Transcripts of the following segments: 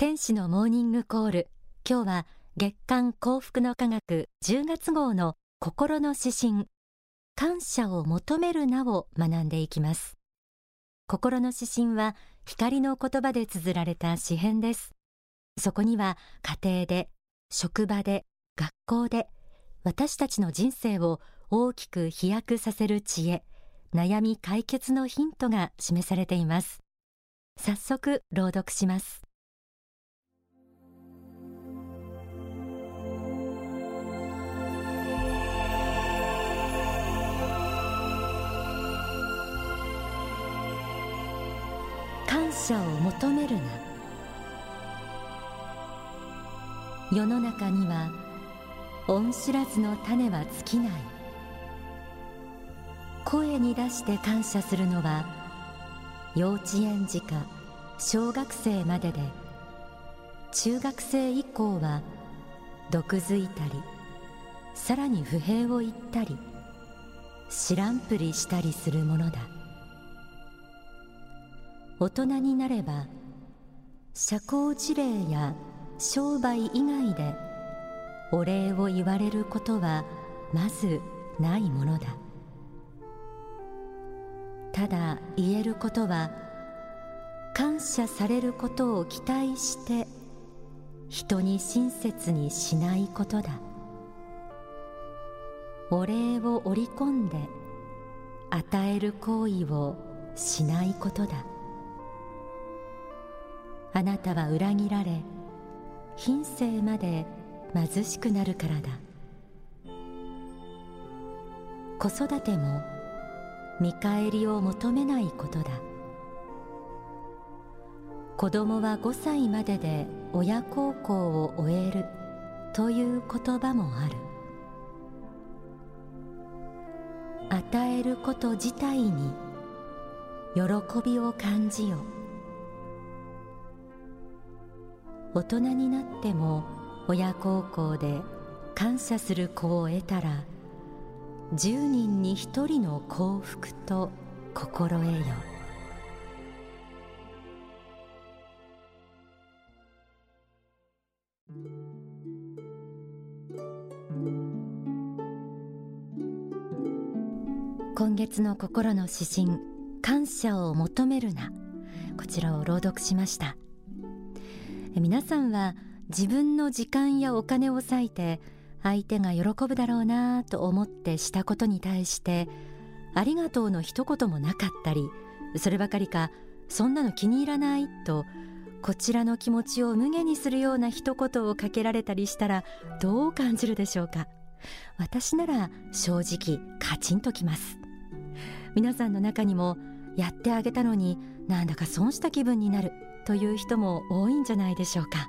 天使のモーニングコール。今日は月刊幸福の科学。10月号の心の指針。感謝を求めるなを学んでいきます。心の指針は光の言葉で綴られた詩編です。そこには家庭で職場で学校で私たちの人生を大きく飛躍させる知恵悩み解決のヒントが示されています。早速朗読します。感謝を求めるな。世の中には恩知らずの種は尽きない。声に出して感謝するのは幼稚園児か小学生までで中学生以降は毒づいたりさらに不平を言ったり知らんぷりしたりするものだ。大人になれば社交辞令や商売以外でお礼を言われることはまずないものだ。ただ言えることは感謝されることを期待して人に親切にしないことだ。お礼を織り込んで与える行為をしないことだ。あなたは裏切られ品性まで貧しくなるからだ。子育ても見返りを求めないことだ。子供は5歳までで親孝行を終えるという言葉もある。与えること自体に喜びを感じよ。大人になっても親孝行で感謝する子を得たら10人に1人の幸福と心得よ。今月の心の指針感謝を求めるな。こちらを朗読しました。皆さんは自分の時間やお金を割いて相手が喜ぶだろうなと思ってしたことに対してありがとうの一言もなかったりそればかりかそんなの気に入らないとこちらの気持ちを無下にするような一言をかけられたりしたらどう感じるでしょうか。私なら正直カチンときます。皆さんの中にもやってあげたのになんだか損した気分になる。という人も多いんじゃないでしょうか。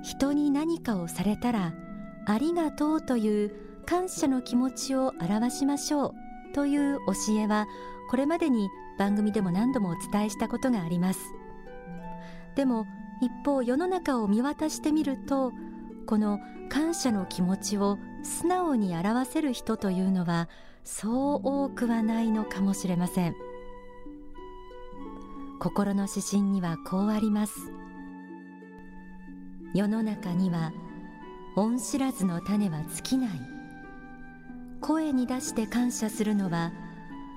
人に何かをされたらありがとうという感謝の気持ちを表しましょうという教えはこれまでに番組でも何度もお伝えしたことがあります。でも一方世の中を見渡してみるとこの感謝の気持ちを素直に表せる人というのはそう多くはないのかもしれません。心の指針にはこうあります。世の中には恩知らずの種は尽きない。声に出して感謝するのは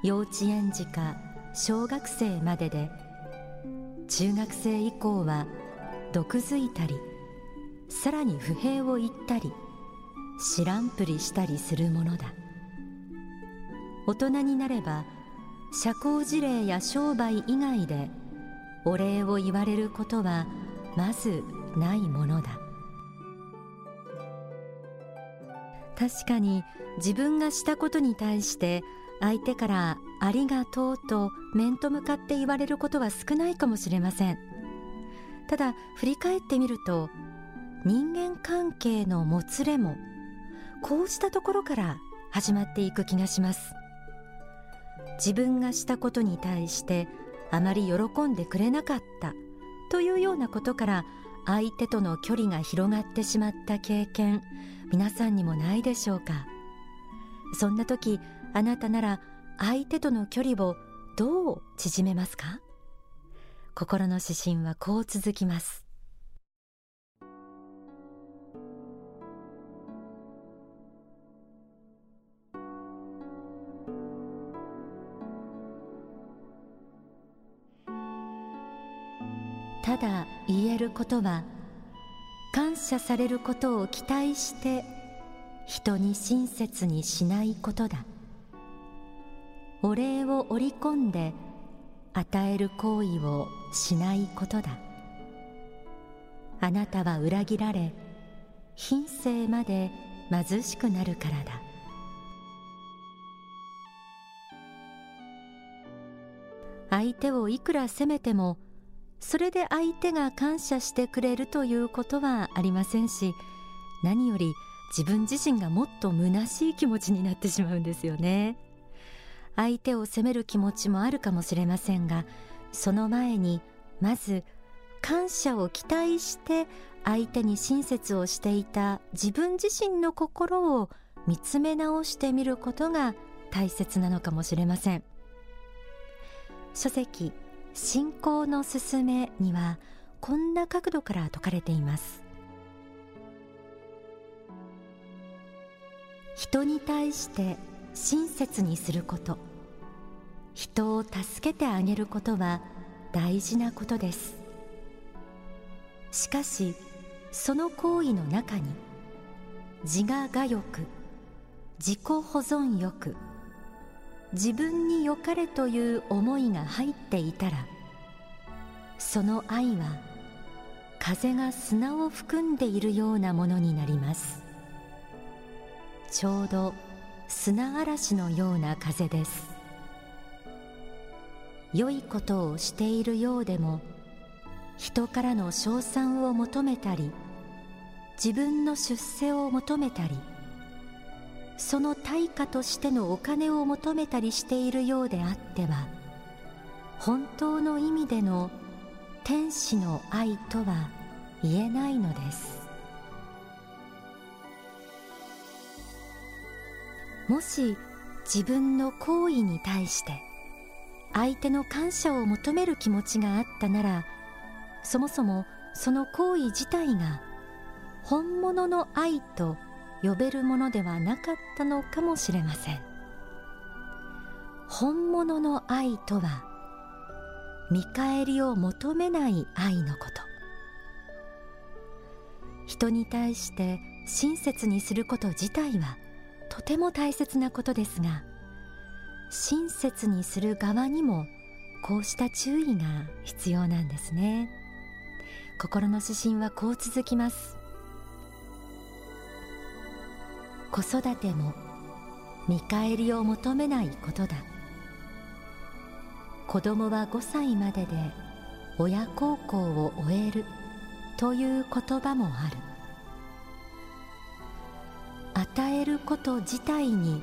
幼稚園児か小学生までで中学生以降は毒づいたりさらに不平を言ったり知らんぷりしたりするものだ。大人になれば社交辞令や商売以外でお礼を言われることはまずないものだ。確かに自分がしたことに対して相手からありがとうと面と向かって言われることは少ないかもしれません。ただ振り返ってみると人間関係のもつれもこうしたところから始まっていく気がします。自分がしたことに対してあまり喜んでくれなかったというようなことから相手との距離が広がってしまった経験皆さんにもないでしょうか。そんな時あなたなら相手との距離をどう縮めますか？心の指針はこう続きます。ることは感謝されることを期待して人に親切にしないことだ。お礼を織り込んで与える行為をしないことだ。あなたは裏切られ品性まで貧しくなるからだ。相手をいくら責めてもそれで相手が感謝してくれるということはありませんし何より自分自身がもっと虚しい気持ちになってしまうんですよね。相手を責める気持ちもあるかもしれませんがその前にまず感謝を期待して相手に親切をしていた自分自身の心を見つめ直してみることが大切なのかもしれません。書籍信仰のすすめにはこんな角度から説かれています。人に対して親切にすること。人を助けてあげることは大事なことです。しかしその行為の中に自我が欲自己保存欲自分に良かれという思いが入っていたらその愛は風が砂を含んでいるようなものになります。ちょうど砂嵐のような風です。良いことをしているようでも人からの称賛を求めたり自分の出世を求めたりその対価としてのお金を求めたりしているようであっては本当の意味での天使の愛とは言えないのです。もし自分の行為に対して相手の感謝を求める気持ちがあったならそもそもその行為自体が本物の愛と呼べるものではなかったのかもしれません。本物の愛とは見返りを求めない愛のこと。人に対して親切にすること自体はとても大切なことですが親切にする側にもこうした注意が必要なんですね。心の指針はこう続きます。子育ても見返りを求めないことだ。子供は5歳までで親孝行を終えるという言葉もある。与えること自体に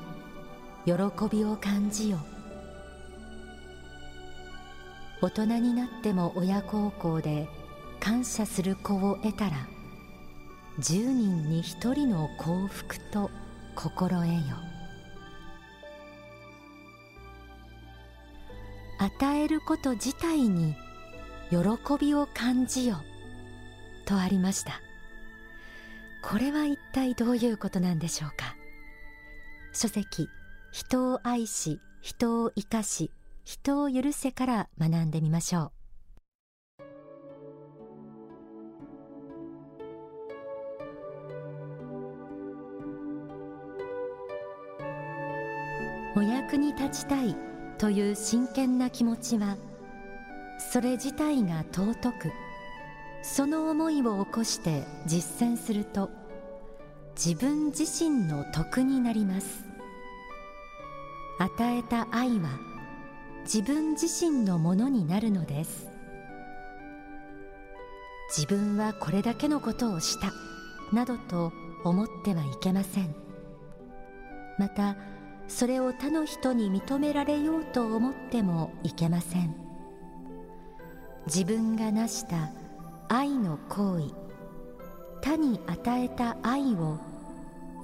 喜びを感じよ。大人になっても親孝行で感謝する子を得たら10人に1人の幸福と心得よ。与えること自体に喜びを感じよとありました。これは一体どういうことなんでしょうか。書籍人を愛し人を生かし人を許せから学んでみましょう。お役に立ちたいという真剣な気持ちはそれ自体が尊くその思いを起こして実践すると自分自身の徳になります。与えた愛は自分自身のものになるのです。自分はこれだけのことをしたなどと思ってはいけません。またそれを他の人に認められようと思ってもいけません。自分が成した愛の行為他に与えた愛を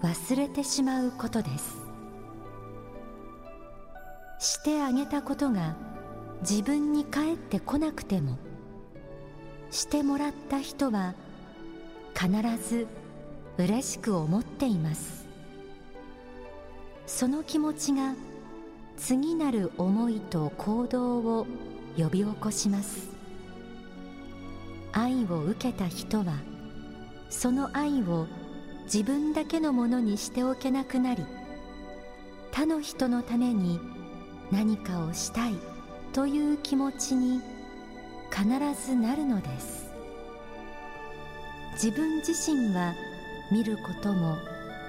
忘れてしまうことです。してあげたことが自分に返ってこなくてもしてもらった人は必ず嬉しく思っています。その気持ちが次なる思いと行動を呼び起こします。愛を受けた人はその愛を自分だけのものにしておけなくなり他の人のために何かをしたいという気持ちに必ずなるのです。自分自身は見ることも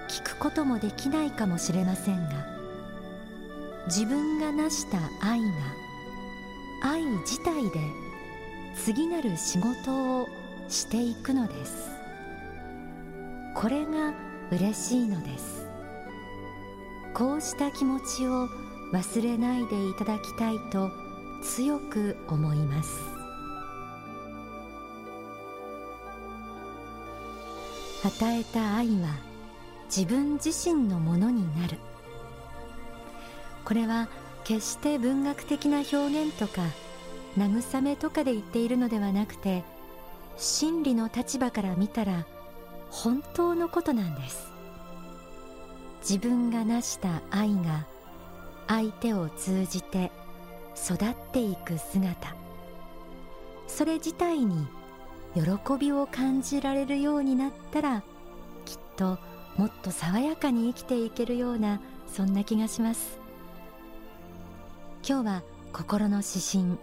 聞くこともできないかもしれませんが自分が成した愛が愛自体で次なる仕事をしていくのです。これが嬉しいのです。こうした気持ちを忘れないでいただきたいと強く思います。与えた愛は自分自身のものになる。これは決して文学的な表現とか慰めとかで言っているのではなくて真理の立場から見たら本当のことなんです。自分が成した愛が相手を通じて育っていく姿。それ自体に喜びを感じられるようになったらきっともっと爽やかに生きていけるようなそんな気がします。今日は心の指針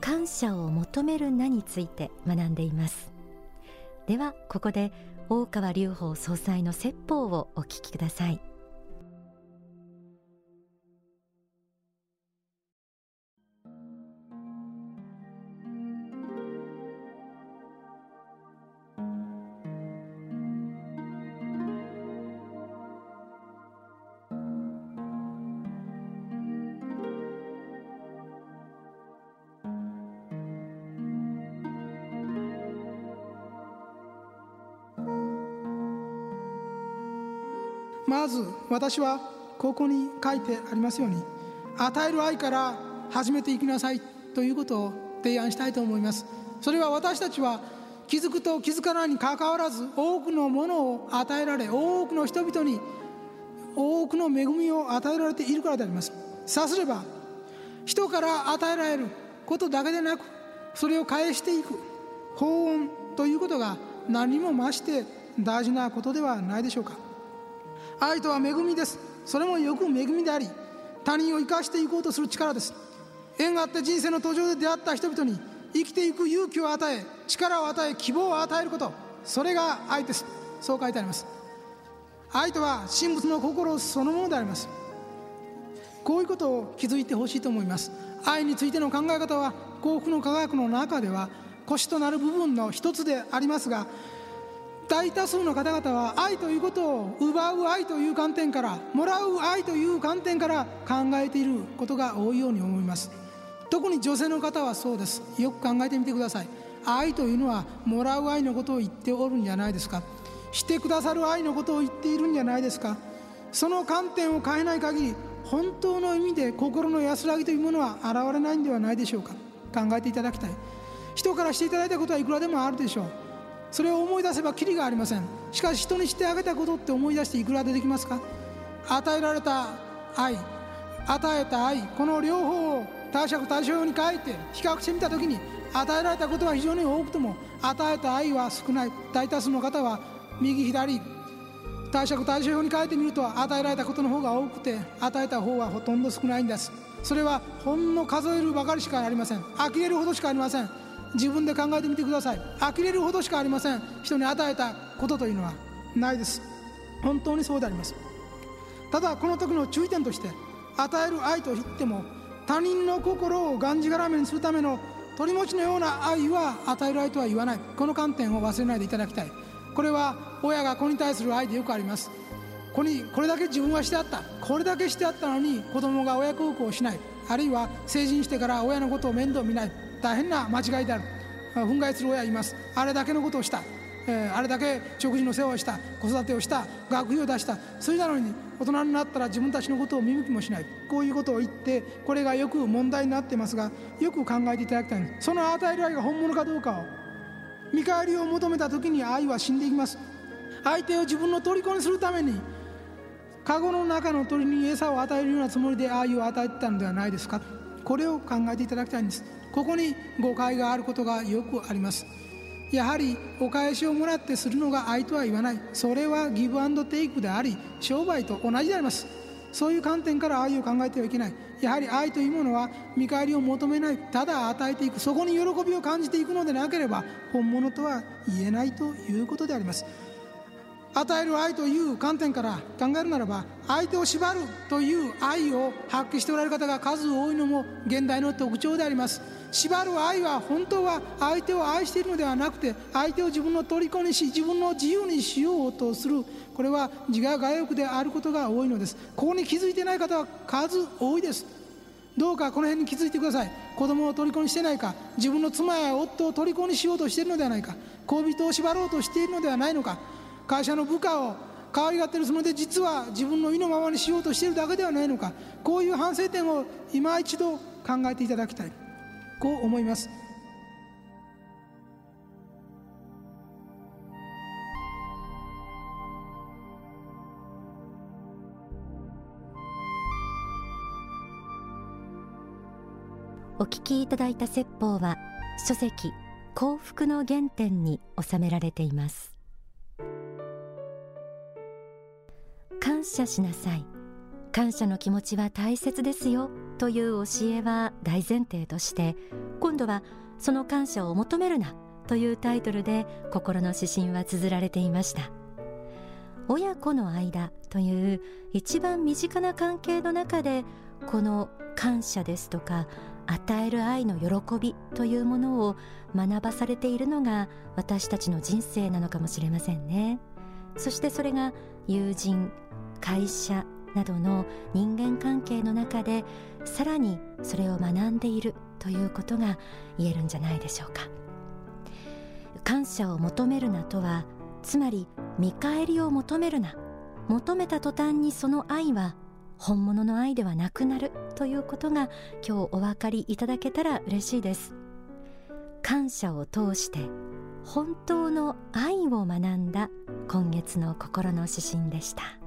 感謝を求める名について学んでいます。ではここで大川隆法総裁の説法をお聞きください。まず私はここに書いてありますように与える愛から始めていきなさいということを提案したいと思います。それは私たちは気づくと気づかないにかかわらず多くのものを与えられ多くの人々に多くの恵みを与えられているからであります。さすれば人から与えられることだけでなくそれを返していく法恩ということが何も増して大事なことではないでしょうか。愛とは恵みです。それもよく恵みであり他人を生かしていこうとする力です。縁があって人生の途上で出会った人々に生きていく勇気を与え力を与え希望を与えること。それが愛です。そう書いてあります。愛とは神仏の心そのものであります。こういうことを気づいてほしいと思います。愛についての考え方は幸福の科学の中では腰となる部分の一つでありますが大多数の方々は愛ということを奪う愛という観点からもらう愛という観点から考えていることが多いように思います。特に女性の方はそうです。よく考えてみてください。愛というのはもらう愛のことを言っておるんじゃないですか。してくださる愛のことを言っているんじゃないですか。その観点を変えない限り本当の意味で心の安らぎというものは現れないんではないでしょうか。考えていただきたい。人からしていただいたことはいくらでもあるでしょう。それを思い出せばきりがありません。しかし人にしてあげたことって思い出していくらでできますか？与えられた愛与えた愛この両方を他者対象に書いて比較してみた時に与えられたことは非常に多くとも与えた愛は少ない。大多数の方は右左貸借対照表に書いてみると与えられたことの方が多くて与えた方はほとんど少ないんです。それはほんの数えるばかりしかありません。呆れるほどしかありません。自分で考えてみてください。呆れるほどしかありません。人に与えたことというのは。ないです。本当にそうであります。ただこの時の注意点として与える愛といっても他人の心をがんじがらめにするための取り持ちのような愛は与える愛とは言わない。この観点を忘れないでいただきたい。これは親が子に対する愛でよくあります。子にこれだけ自分はしてあった。これだけしてあったのに子供が親孝行をしない。あるいは成人してから親のことを面倒見ない。大変な間違いである。憤慨する親います。あれだけのことをした、えー、あれだけ食事の世話をした。子育てをした。学費を出した。それなのに大人になったら自分たちのことを見向きもしない。こういうことを言ってこれがよく問題になってますがよく考えていただきたい。その与える愛が本物かどうかを。見返りを求めた時に愛は死んでいきます。相手を自分の虜にするためにカゴの中の鳥に餌を与えるようなつもりで愛を与えてたのではないですか。これを考えていただきたいんです。ここに誤解があることがよくあります。やはりお返しをもらってするのが愛とは言わない。それはギブアンドテイクであり商売と同じであります。そういう観点から愛を考えてはいけない。やはり愛というものは見返りを求めない。ただ与えていく。そこに喜びを感じていくのでなければ本物とは言えないということであります。与える愛という観点から考えるならば相手を縛るという愛を発揮しておられる方が数多いのも現代の特徴であります。縛る愛は本当は相手を愛しているのではなくて相手を自分の虜にし自分の自由にしようとする。これは自我が欲であることが多いのです。ここに気づいてない方は数多いです。どうかこの辺に気づいてください。子供を虜にしてないか。自分の妻や夫を虜にしようとしているのではないか。恋人を縛ろうとしているのではないのか。会社の部下を可愛がってるつもりで実は自分の意のままにしようとしているだけではないのか。こういう反省点を今一度考えていただきたい。こう思います。お聞きいただいた説法は書籍幸福の原点に収められています。感謝しなさい。感謝の気持ちは大切ですよ。という教えは大前提として今度はその感謝を求めるなというタイトルで心の指針は綴られていました。親子の間という一番身近な関係の中でこの感謝ですとか与える愛の喜びというものを学ばされているのが私たちの人生なのかもしれませんね。そしてそれが友人会社などの人間関係の中でさらにそれを学んでいるということが言えるんじゃないでしょうか。感謝を求めるなとはつまり見返りを求めるな。求めた途端にその愛は本物の愛ではなくなるということが今日お分かりいただけたら嬉しいです。感謝を通して本当の愛を学んだ今月の心の指針でした。